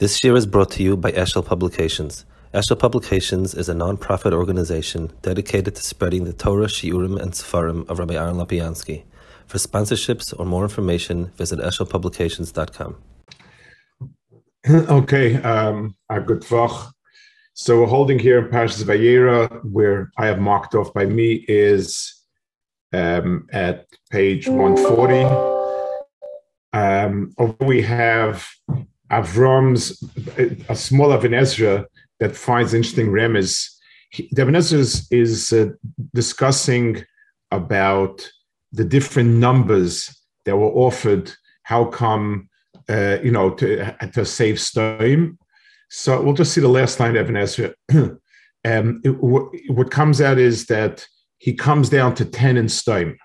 This year is brought to you by Eshel Publications. Eshel Publications is a non-profit organization dedicated to spreading the Torah, Shiurim, and Sefarim of Rabbi Aaron Lapiansky. For sponsorships or more information, visit eshelpublications.com. Okay, um, a good vach. So we're holding here in Parshas Vayera, where I have marked off by me is um, at page 140. Um, we have Avram's a small Ibn Ezra that finds interesting remes. The Ibn Ezra is, is uh, discussing about the different numbers that were offered. How come, uh, you know, to, to save Stoim? So we'll just see the last line of Ibn Ezra. um, it, w- what comes out is that he comes down to 10 in Stoim.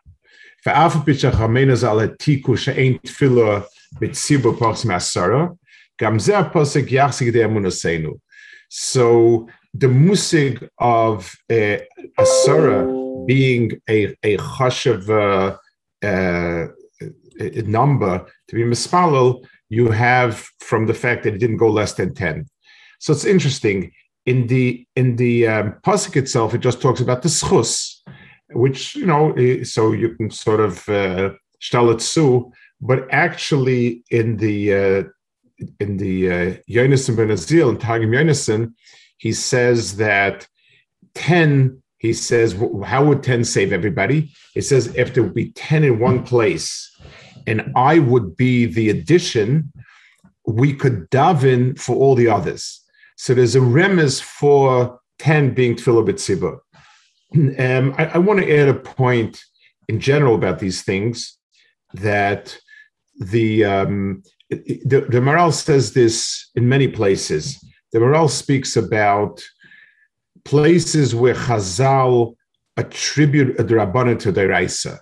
So the musig of uh, Asura being a, a of uh, uh, number to be mispalel, you have from the fact that it didn't go less than 10. So it's interesting. In the in the um, pasuk itself, it just talks about the schus, which you know, so you can sort of uh, so but actually in the uh, in the uh, Yonason ben Uziel and Targum Yonason, he says that ten. He says, how would ten save everybody? He says if there would be ten in one place, and I would be the addition, we could daven for all the others. So there's a remes for ten being tefillah b'tzibah. Um, I, I want to add a point in general about these things that the um, the, the says this in many places. The Maharal speaks about places where Chazal attribute a drabana to the.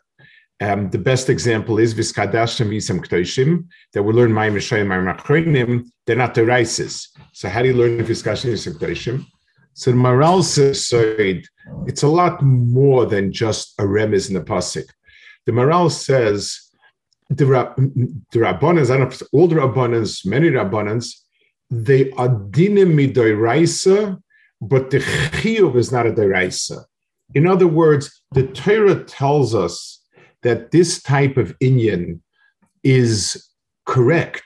Um, the best example is Viskadashim Isam Ktoishim, that we learn Mayim Rishayim Mayim Achronim, they're not the Raises. So how do you learn Viskadashim Isam Ktoishim? So the Maharal says it's a lot more than just a remiz in the pasuk. The Maharal says the, the Rabbanans, I don't know, all the Rabbanans, many Rabbanans, they are dinim but the chiyuv is not a doiraisa. In other words, the Torah tells us that this type of inyan is correct.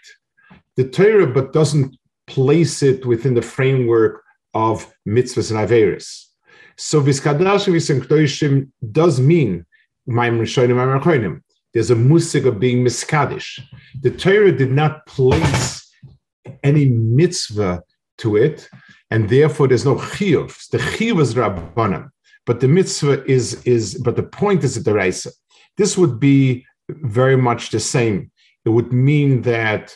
The Torah, but doesn't place it within the framework of mitzvahs and averis. So viskadash v'simktoishim does mean ma'im rishonim ma'im there's a musig of being miskadish. The Torah did not place any mitzvah to it, and therefore there's no chiyuv. The chiyuv is rabbanim, but the mitzvah is is. But the point is the raisa. This would be very much the same. It would mean that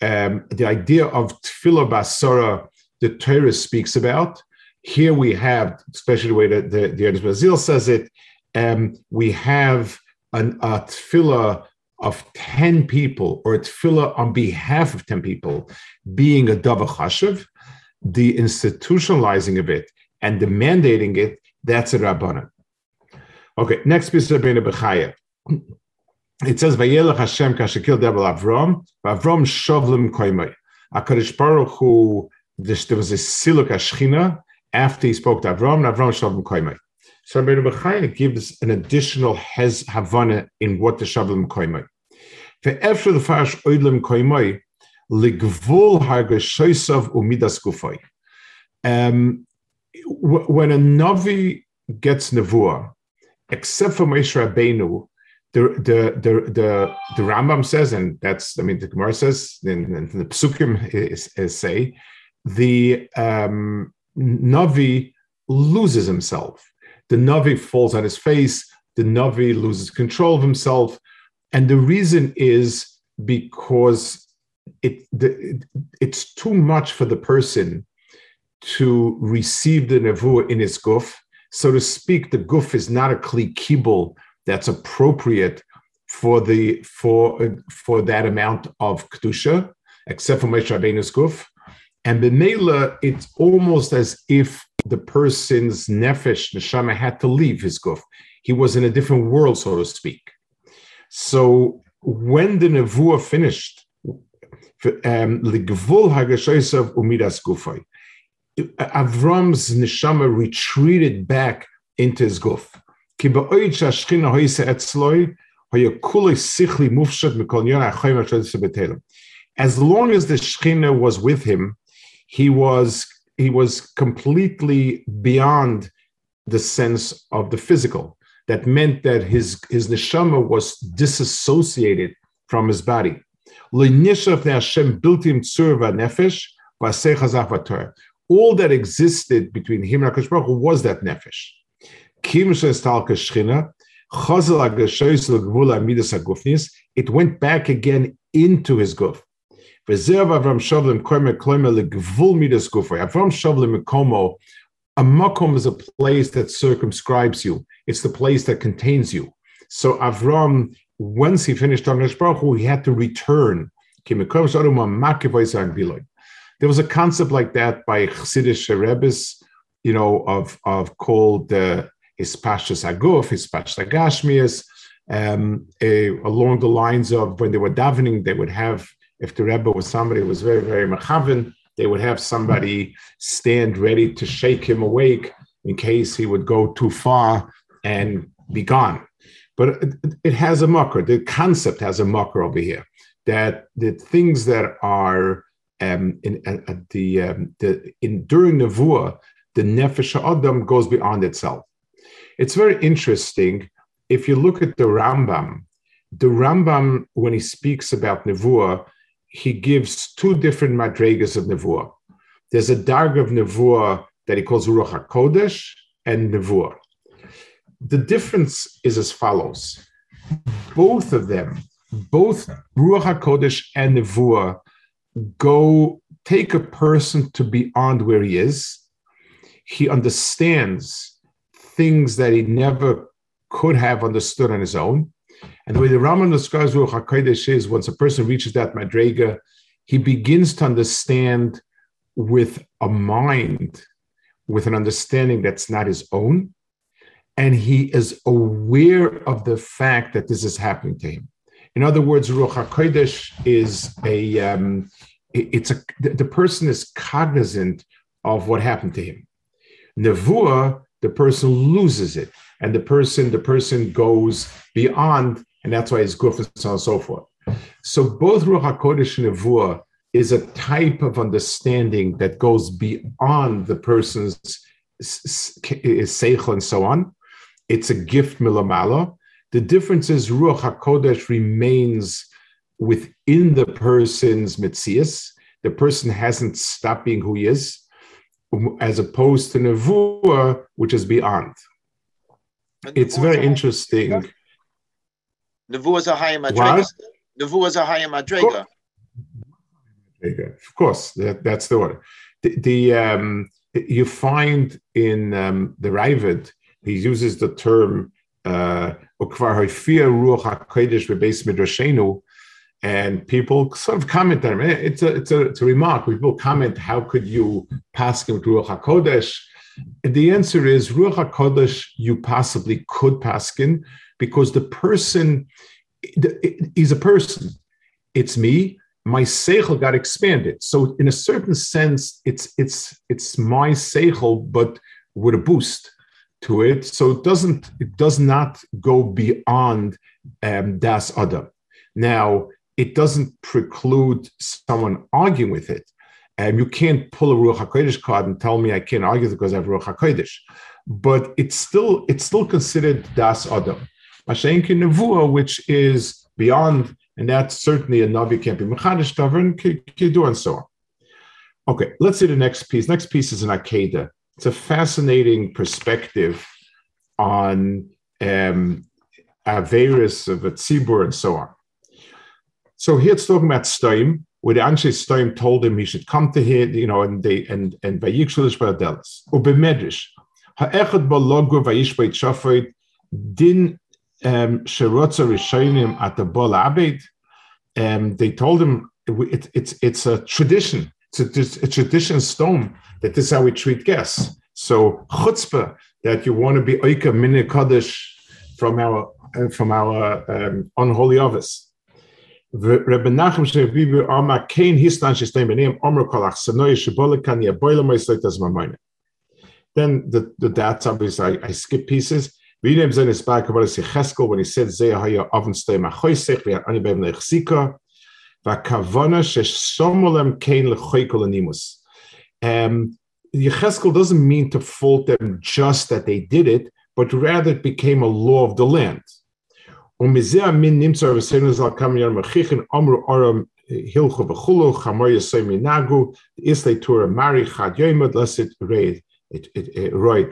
um, the idea of tefillah basara, the Torah speaks about. Here we have, especially the way that the, the Brazil says it, um, we have an, a tefillah of 10 people or a tefillah on behalf of 10 people being a dava chashav, the institutionalizing of it and the mandating it, that's a rabbanan. Okay, next piece of Rabbeinu Bechaya. It says, Vayelech Hashem kashakil debel Avram, Avram shovlim koimai. HaKadosh Baruch Hu, there was a siluk ashchina after he spoke to Avram, and Avram shovlim koimai. So Rabbeinu Bechaya gives an additional hez havana in what the Shavlim Koimai. Ve'efter the Farash Oidlim Koimai, ligvul hargeshoisav umidas gufay. Um, when a Navi gets Nevuah, except for Moshe Rabbeinu, the, the, the, the, the Rambam says, and that's, I mean, the Gemara says, and, and the Psukim is, is say, the um, Navi loses himself the Navi falls on his face, the Navi loses control of himself. And the reason is because it, the, it's too much for the person to receive the Nevuah in his guf. So to speak, the guf is not a kli kibul that's appropriate for the for for that amount of kedusha, except for Moshe Rabbeinu's guf. And B'meila, it's almost as if the person's nefesh, neshama, had to leave his guf. He was in a different world, so to speak. So when the nevuah finished, um. Avram's neshama retreated back into his guf. As long as the Shekhinah was with him, he was he was completely beyond the sense of the physical. That meant that his his neshama was disassociated from his body. All that existed between him and Hakadosh Baruch was that nefesh. It went back again into his guf. Avram Shavlim Komo, a makom is a place that circumscribes you. It's the place that contains you. So Avram, once he finished talking Baruch Hu, he had to return. There was a concept like that by Chassidish Rebbe's, you know, of, of called uh, Hispashas Aguf, Hispashas Agashmias, um, along the lines of when they were davening, they would have if the Rebbe was somebody who was very, very machavin, they would have somebody stand ready to shake him awake in case he would go too far and be gone. But it, it has a mucker. The concept has a mucker over here that the things that are um, in uh, the, um, the Nevuah, the nefesh adam goes beyond itself. It's very interesting if you look at the Rambam. The Rambam, when he speaks about Nevuah, he gives two different madrigas of nevuah. There's a darg of nevuah that he calls ruach hakodesh and nevuah. The difference is as follows: both of them, both ruach hakodesh and nevuah, go take a person to beyond where he is. He understands things that he never could have understood on his own. And the way the Rambam describes Ruach HaKodesh is once a person reaches that Madrega, he begins to understand with a mind, with an understanding that's not his own. And he is aware of the fact that this is happening to him. In other words, Ruach HaKodesh is a, um, it's a, the person is cognizant of what happened to him. Nevuah, the person loses it and the person the person goes beyond, and that's why it's guf and so on and so forth. So both Ruach Hakodesh and Nevuah is a type of understanding that goes beyond the person's seichel and so on. It's a gift milamala. The difference is Ruach Hakodesh remains within the person's mitzias. The person hasn't stopped being who he is, as opposed to Nevuah, which is beyond it's very interesting. Nevuah is a higher madrega. Nevuah is a higher madrega. Of course, that, that's the order. The, the um, you find in um, the Ra'avad, he uses the term uh, and people sort of comment on it. It's a, it's a, it's a remark. People comment, how could you pass him Ruach HaKodesh? the answer is Ruach HaKodesh, you possibly could pass paskin because the person is a person. It's me. My seichel got expanded. So in a certain sense, it's it's it's my seichel, but with a boost to it. So it doesn't it does not go beyond um, das adam. Now it doesn't preclude someone arguing with it. Um, you can't pull a Ruach HaKodesh card and tell me I can't argue because I have Ruach HaKodesh. But it's still it's still considered Das Adam. Mashenki Nevuah, which is beyond, and that's certainly a Navi can't be Mechadish Tavern, Kidu, and so on. Okay, let's see the next piece. Next piece is an Akeda. It's a fascinating perspective on um, Averis of a Tzibur and so on. So here it's talking about Stoim, where the Anshe Stoim told him he should come to here, you know, and they and and Vayikshalish Baradelis. Ubemedrish. Ha'echad balogu shafait din um, sherotza rishonim at the bol abed. Um, they told him it, it's it's a tradition. It's a, a, tradition stone that this is how we treat guests. So chutzpah that you want to be oika mini kaddish from our from our um, unholy office. Rebbe Nachum Shebibu Oma Kain Histan Shestem Beneim Omer Kolach Sanoy Shebola Kan Yaboila Mamoine. Then the, the that's obviously I, I skip pieces. V'idem zayin esbar kavodas Yecheskel when he said zehaya oven stei machoisech v'yat anibem lechzika v'kavana sheshomolem kein lechoykol animus. Um, Yecheskel doesn't mean to fault them just that they did it, but rather it became a law of the land. It,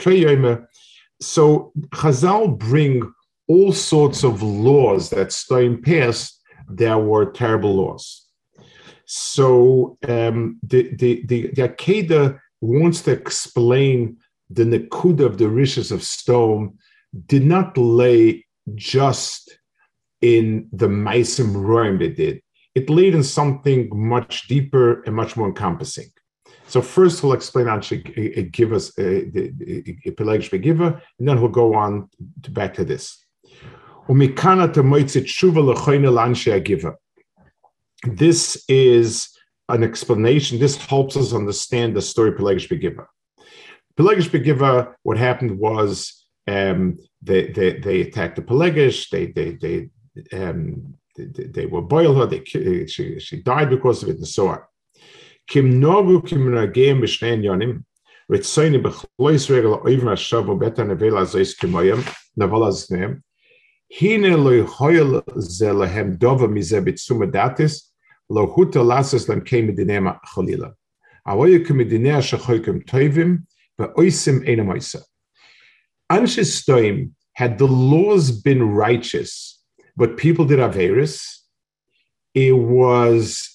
Tre it, so Chazal bring all sorts of laws that stone passed that were terrible laws. So um, the, the, the, the Akeda wants to explain the Nakuda of the riches of stone did not lay just in the Maisim Roim they did. It laid in something much deeper and much more encompassing. So first he'll explain on give us Pelagish Begiva, and then he'll go on to back to this. This is an explanation. This helps us understand the story of Pelagish Begiva. Pelagish Begiva, what happened was um, they, they, they attacked the Pelagish, they, they, they, um, they, they were boiled her, they, she, she died because of it, and so on. Kim Nogu Kim Nagem Bishnein Yonim, Ritzoini Bechlois Regel Oivim Hashav Beta Nevela Zeis Kimoyim, Navala Zneim, Hine Loi Hoyel Zelahem Dova Mize Bitsuma Datis, Lo Huta Lasses Lem Kei Medinema Cholila. Avoye Kemedinea Shachoikim Toivim, Ve'oisim Eina Moisa. Anshe Stoim, had the laws been righteous, but people did Averis, it was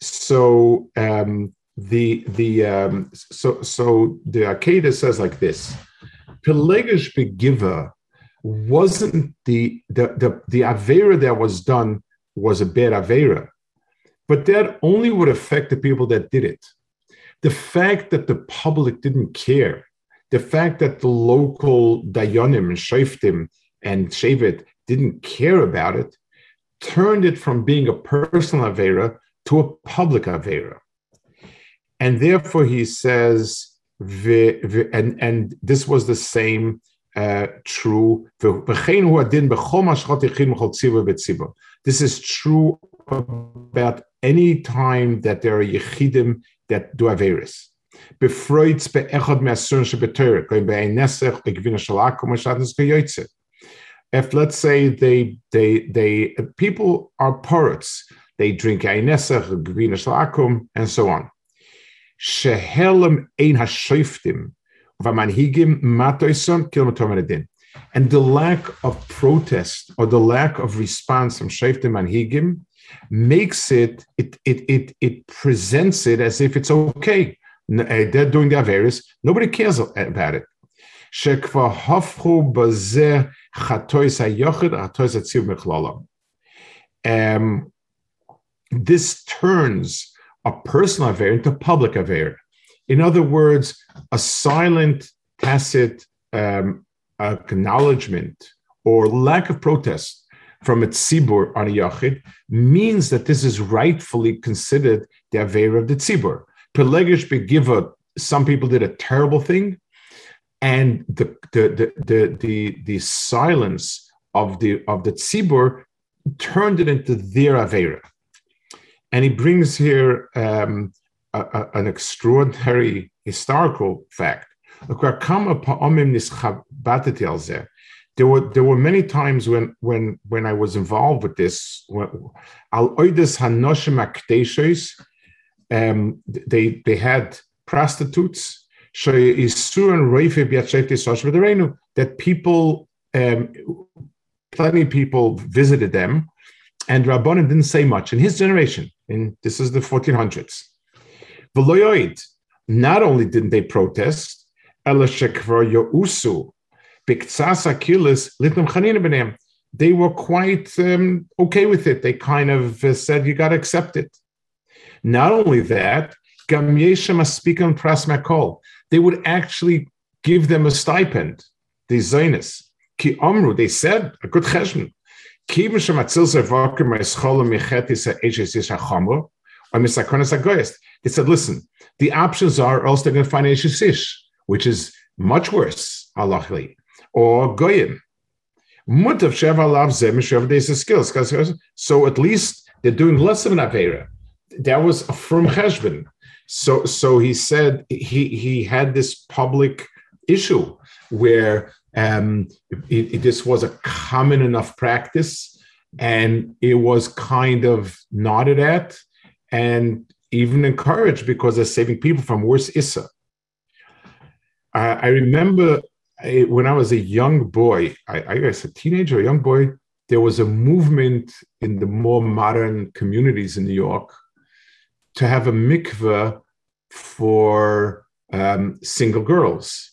So um, the the um, so so the Akeda says like this: Pelagish Begiva wasn't the the the the avera that was done was a bad avera, but that only would affect the people that did it. The fact that the public didn't care, the fact that the local dayanim and shaftim and shevet didn't care about it, turned it from being a personal avera to a public avera. And therefore, he says, and, and this was the same uh, true. This is true about any time that there are yechidim that do averis. Befreits be'echad me'asun shebeterik, going be'ein nesech, be'gvina shalakum, ma'shatnis k'yoytze. If let's say they they they people are poets, they drink ein nesech, gvina shalakum, and so on. Shehelem ein hashoftim, v'manhigim matoison kilmatom And the lack of protest or the lack of response from shoftim manhigim makes it, it, it, it, it presents it as if it's okay. Eh, they're doing their various, nobody cares about it. Um, this turns a personal affair into public affair. In other words, a silent, tacit um, acknowledgement or lack of protest from a tzibur on a yachid means that this is rightfully considered the aver of the tzibur. Pelagish begiva, some people did a terrible thing, and the the the the the, the silence of the of the tzibur turned it into their avera. And he brings here um, a, a, an extraordinary historical fact. There were there were many times when when when I was involved with this. Um, they they had prostitutes that people, um, plenty of people visited them, and Rabbanim didn't say much in his generation. In this is the 1400s. Not only didn't they protest, they were quite um, okay with it. They kind of uh, said, you got to accept it. Not only that, they would actually give them a stipend, the Zionists. Ki Amru, they said, a good cheshman. They said, listen, the options are else they're going to find Eshish, which is much worse, or Goyim. Mutav Sheva Lav Zem skills. So at least they're doing less of an Avera. That was from Cheshbon. So so he said he he had this public issue where um, it, it, this was a common enough practice and it was kind of nodded at and even encouraged because they're saving people from worse Issa. I, I remember I, when I was a young boy, I, I guess a teenager, a young boy, there was a movement in the more modern communities in New York to have a mikveh for um, single girls.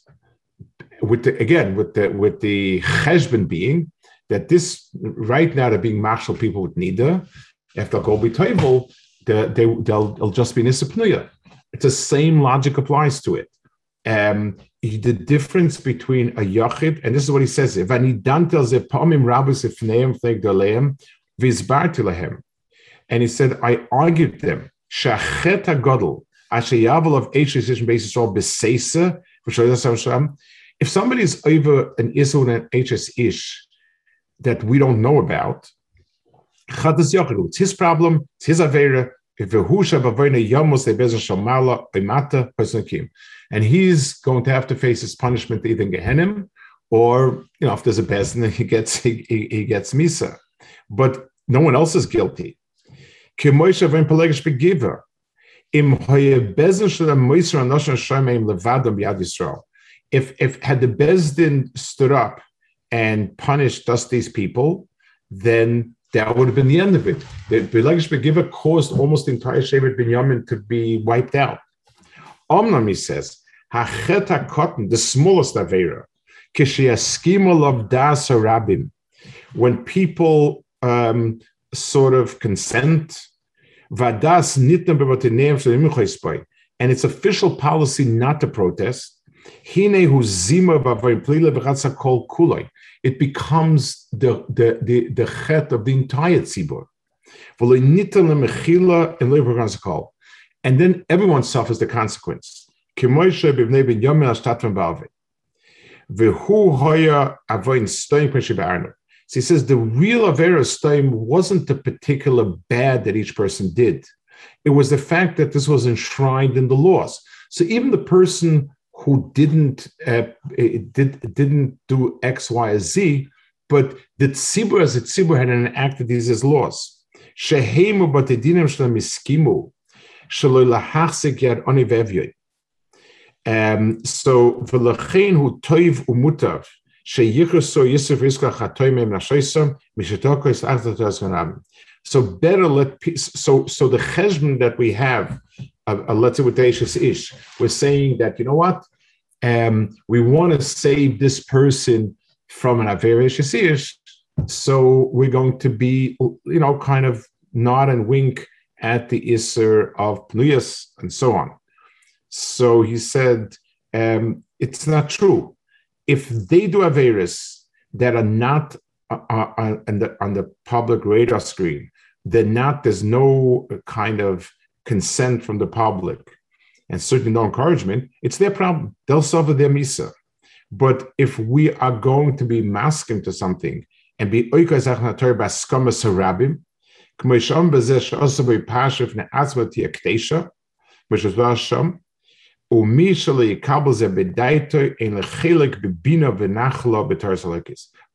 With the, again, with the with the cheshbon being that this right now they're being marshal people with nida. If they'll go be table, they they'll, they'll just be nisapnuya. It's the same logic applies to it. Um, the difference between a yachid, and this is what he says: and he said, I argued them. If somebody is over an isul and an HS ish that we don't know about, it's his problem, it's his avera. And he's going to have to face his punishment either in Gehenim or, you know, if there's a bezin, he gets he, he, gets misa. But no one else is guilty. If if had the Bezdin stood up and punished just these people, then that would have been the end of it. The Belegish Begiva caused almost the entire Shevet Binyamin to be wiped out. Omnam, says, Hacheta cotton, the smallest Avera, of Das Rabim, when people um, sort of consent, Vadas Nitnam and it's official policy not to protest, it becomes the, the, the, the chet of the entire tzibur. And then everyone suffers the consequence. So he says the real Avera Stoim wasn't the particular bad that each person did. It was the fact that this was enshrined in the laws. So even the person who didn't uh, did didn't do X, Y, or Z, but the tzibur as a tzibur had enacted these laws. Batedinim iskimu lahachzik yad. Um, so v'lachein hu toiv umutav yisuf vanam. So better let so so the cheshbon that we have uh, uh, let's Ish, we're saying that, you know what, um, we want to save this person from an Averesh Ish, so we're going to be, you know, kind of nod and wink at the Isser of Pnuyas and so on. So he said, um, it's not true. If they do Averis that are not uh, uh, on, the, on the public radar screen, they're not, there's no kind of consent from the public and certainly no encouragement, it's their problem. They'll suffer their misa. But if we are going to be masking to something and be oikazachnator baskama sarabim,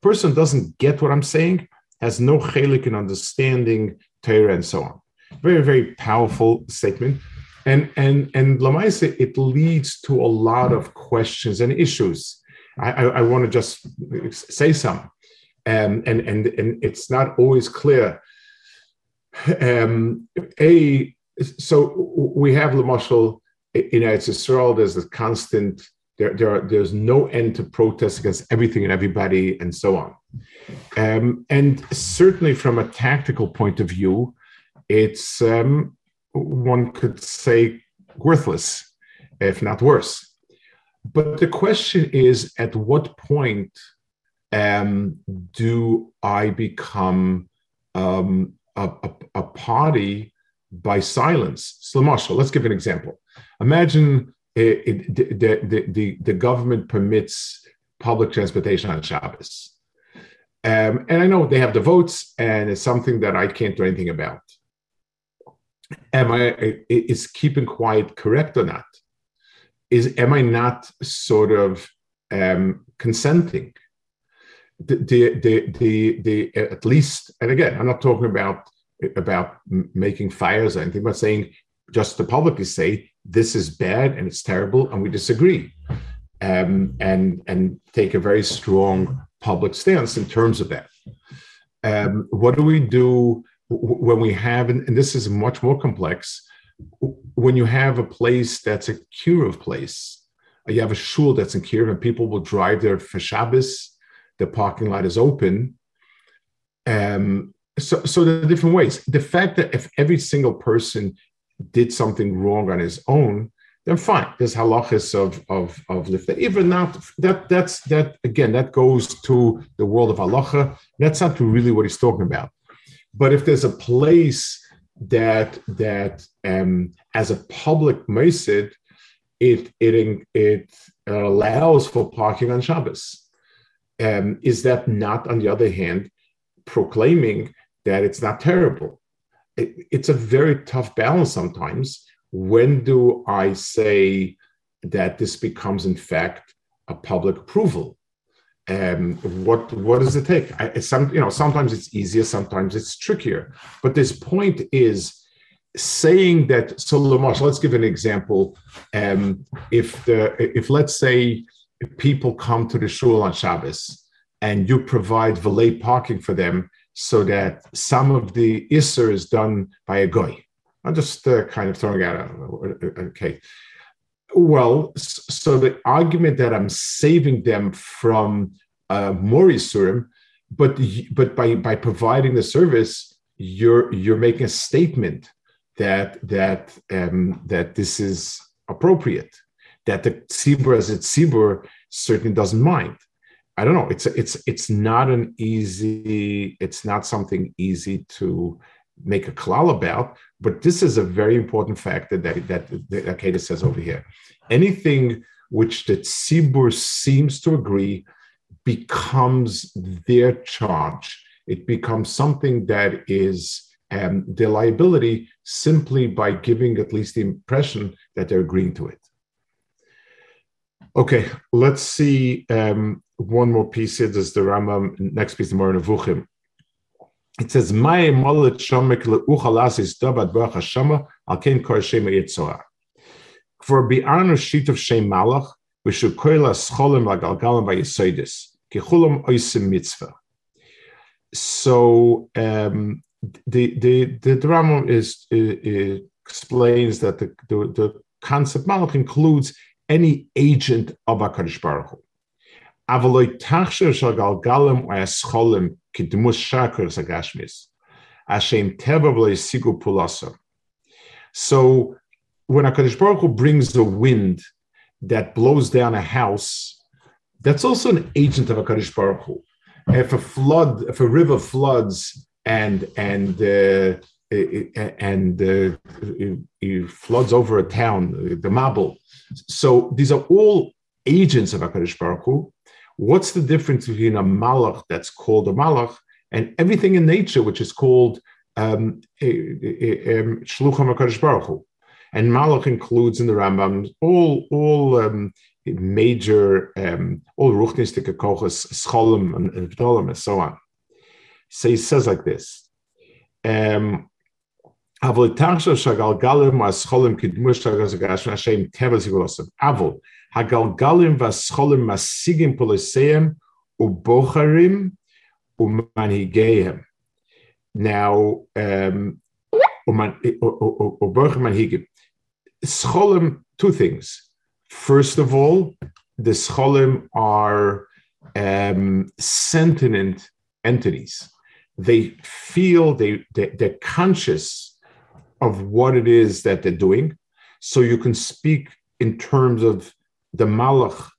person doesn't get what I'm saying, has no chelik in understanding Torah and so on. Very, very powerful statement. and and and Lamaisa, it leads to a lot of questions and issues. I, I, I want to just say some, um, and and and it's not always clear. Um, a so we have the Lamashal in Eretz Israel. There's a constant. There, there are, there's no end to protests against everything and everybody, and so on. Um, and certainly, from a tactical point of view, it's um, one could say worthless, if not worse. But the question is at what point um, do I become um, a, a, a, party by silence? So, Marshall, let's give an example. Imagine it, it, the, the, the, the, government permits public transportation on Shabbos. Um, and I know they have the votes, and it's something that I can't do anything about am I is keeping quiet correct or not? Is am I not sort of um, consenting? The, the the the the at least, and again, I'm not talking about about making fires or anything, but saying just to publicly say this is bad and it's terrible and we disagree, um, and and take a very strong public stance in terms of that. Um, what do we do when we have, and this is much more complex, when you have a place that's a kiruv place, you have a shul that's in kiruv, and people will drive there for Shabbos, the parking lot is open. Um, so, so there are different ways. The fact that if every single person did something wrong on his own, then fine. There's halachas of of of lifta. Even not that that's that again that goes to the world of halacha. That's not really what he's talking about. But if there's a place that that um, as a public mesid, it it it allows for parking on Shabbos. Um, is that not, on the other hand, proclaiming that it's not terrible? It, it's a very tough balance sometimes. When do I say that this becomes, in fact, a public approval? Um, what what does it take? I, some you know sometimes it's easier, sometimes it's trickier. But this point is saying that. So, Lamarsh, let's give an example. Um, if the if let's say people come to the shul on Shabbos and you provide valet parking for them, so that some of the isser is done by a goy. I'm just uh, kind of throwing out. A, okay. Well, so the argument that I'm saving them from uh, more but but by by providing the service, you're you're making a statement that that um, that this is appropriate, that the tzibur as a tzibur certainly doesn't mind. I don't know. It's it's it's not an easy. It's not something easy to make a klal about, but this is a very important factor that that, that Akeda says over here. Anything which the tzibur seems to agree becomes their charge. It becomes something that is um, their liability simply by giving at least the impression that they're agreeing to it. Okay, let's see um, one more piece here. This is the Rambam, next piece, the Moreh Nevuchim. It says, "My molet shomek leuchalas is dabat barach hashama al ken kor shema yitzorah." For bi'anu sheet of shem malach, we should koil scholim lagalgalim vayisoidis kechulam oisim mitzvah. So um, the the the drama is, is explains that the, the, the concept malach includes any agent of Hakadosh Baruch Hu. Avaloi tachsher shal galgalim u'ascholim kidmus shakur sagashmis. Hashem teva sigu pulasa. So when Hakadosh Baruch Hu brings the wind that blows down a house, that's also an agent of Hakadosh Baruch Hu. If a flood, if a river floods and and uh, and uh, it, floods over a town, the Mabul. So these are all agents of Hakadosh Baruch Hu. What's the difference between a malach that's called a malach and everything in nature which is called um, um shlucham hakadosh baruch Hu? And malach includes in the Rambam all all um, major um, all ruchnistic kochas, scholem and, and and so on. So he says like this. Um, תחשוב שהגלגלים והסחולים קידמו שהגשם השם טבע זיגולוסם. אבל הגלגלים והסחולים משיגים פוליסיהם ובוחרים ומנהיגיהם. Now, um, ובוחרים ומנהיגים. Scholim, two things. First of all, the scholim are um, sentient entities. They feel, they, they, they're conscious of what it is that they're doing. So you can speak in terms of the malach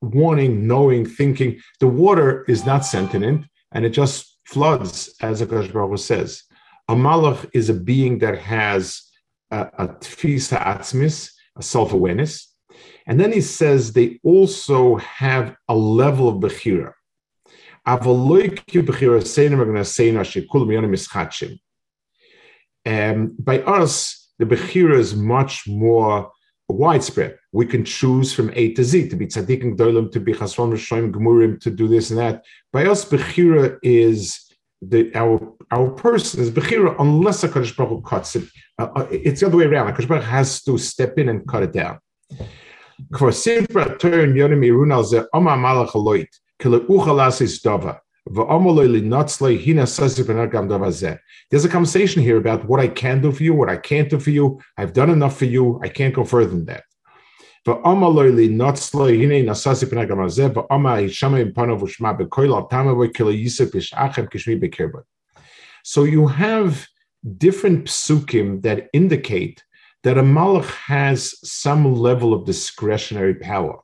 warning, knowing, thinking. The water is not sentient and it just floods, as Akash Baruch says. A malach is a being that has a, a tfisa atzmis, a self-awareness. And then he says they also have a level of bechira. Um, by us, the bechira is much more widespread. We can choose from A to Z to be tzaddikim dolim, to be chasron rishoim gemurim, to do this and that. By us, bechira is the our our person is bechira unless a Kaddish Baruch Hu cuts it. Uh, uh it's the other way around. Kaddish Baruch has to step in and cut it down. For Sifra turn Yonim Irunal ze Oma Malach Aloit Kile Uchalasis Dova. There's a conversation here about what I can do for you, what I can't do for you. I've done enough for you. I can't go further than that. So you have different psukim that indicate that a malach has some level of discretionary power.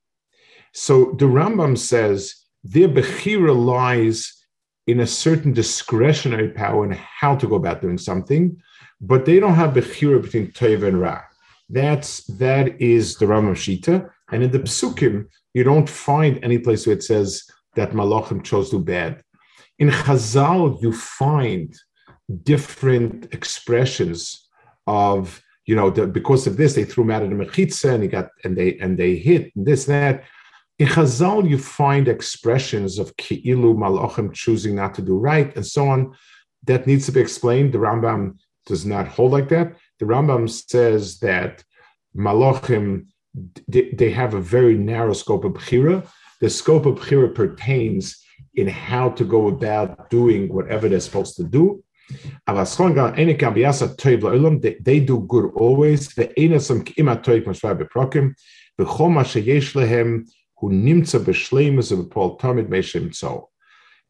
So the Rambam says their bechira lies in a certain discretionary power in how to go about doing something but they don't have bechira between toiv and ra. That's that is the Rambam Shita, and in the Psukim you don't find any place where it says that Malachim chose to bad. In Chazal you find different expressions of you know the, because of this they threw him out of the mechitza and he got and they and they hit and this and that. In Chazal you find expressions of ki'ilu malachim choosing not to do right and so on. That needs to be explained. The Rambam does not hold like that. The Rambam says that Malachim, they have a very narrow scope of Bechira. The scope of Bechira pertains in how to go about doing whatever they're supposed to do. They, do good always.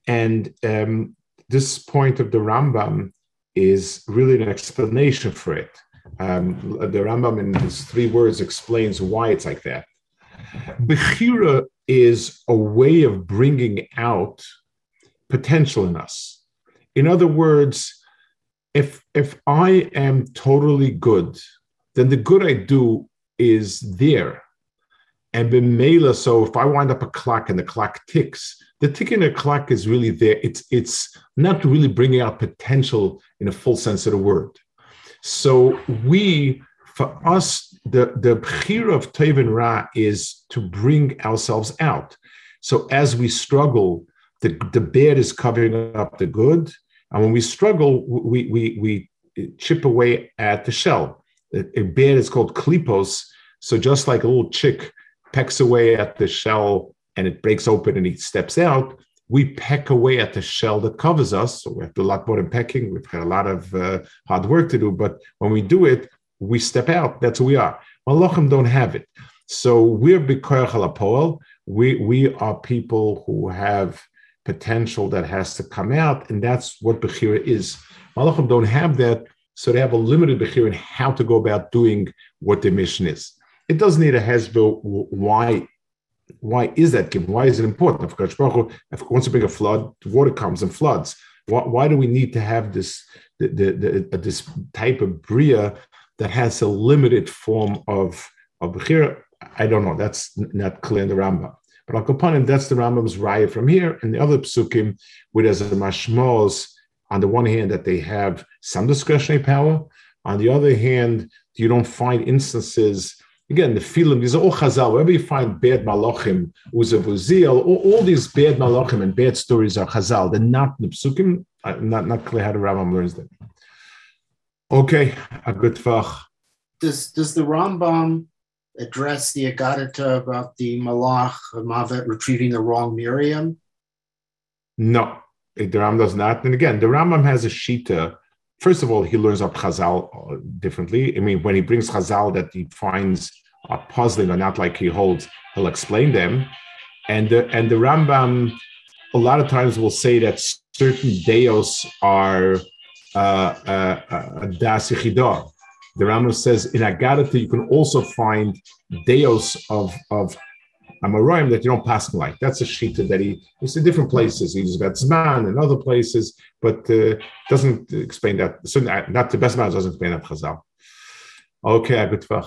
And um, this point of the Rambam is really an explanation for it. Um, the Rambam in his three words explains why it's like that. Bechira is a way of bringing out potential in us. In other words, if if I am totally good, then the good I do is there. And b'meila, so if I wind up a clock and the clock ticks, the ticking of the clock is really there. It's it's not really bringing out potential in a full sense of the word. So we, for us, the the bchira of Tevin Ra is to bring ourselves out. So as we struggle, the, the bad is covering up the good, and when we struggle, we we we chip away at the shell. A bad is called klipos. So just like a little chick pecks away at the shell and it breaks open and he steps out, we peck away at the shell that covers us. So we have to do a lot more than pecking. We've got a lot of uh, hard work to do, but when we do it, we step out. That's who we are. Malachim don't have it. So we're Bikoyach Halapoel. We, we are people who have potential that has to come out, and that's what Bechira is. Malachim don't have that, so they have a limited Bechira in how to go about doing what their mission is. It doesn't need a Hezbollah why why is that given? Why is it important? If Baruch if wants to bring a flood, water comes and floods. Why, why, do we need to have this the, the, the, this type of bria that has a limited form of of bechira. I don't know. That's not clear in the Rambam. But Al Kapanim, that's the Rambam's raya from here. And the other psukim, where there's a mashmos, on the one hand, that they have some discretionary power. On the other hand, you don't find instances Again, the film, these are all chazal. Wherever you find bad malachim, uzavuziel, all, all these bad malachim and bad stories are chazal. They're not the uh, not, not clear how the Rambam learns them. Okay, a good fach. Does, does the Rambam address the Agadata about the malach, Mavet, retrieving the wrong Miriam? No, the Rambam does not. And again, the Rambam has a shita first of all, he learns up Chazal differently. I mean, when he brings Chazal that he finds are puzzling or not like he holds, he'll explain them. And the, and the Rambam, a lot of times will say that certain deos are uh, uh, uh das The Rambam says in Agadata you can also find deos of of Amoraim that you don't pass like. That's a shita that he it's in different places. He's got Zman and other places, but uh, doesn't explain that. So not the best man doesn't explain that Chazal. Okay, good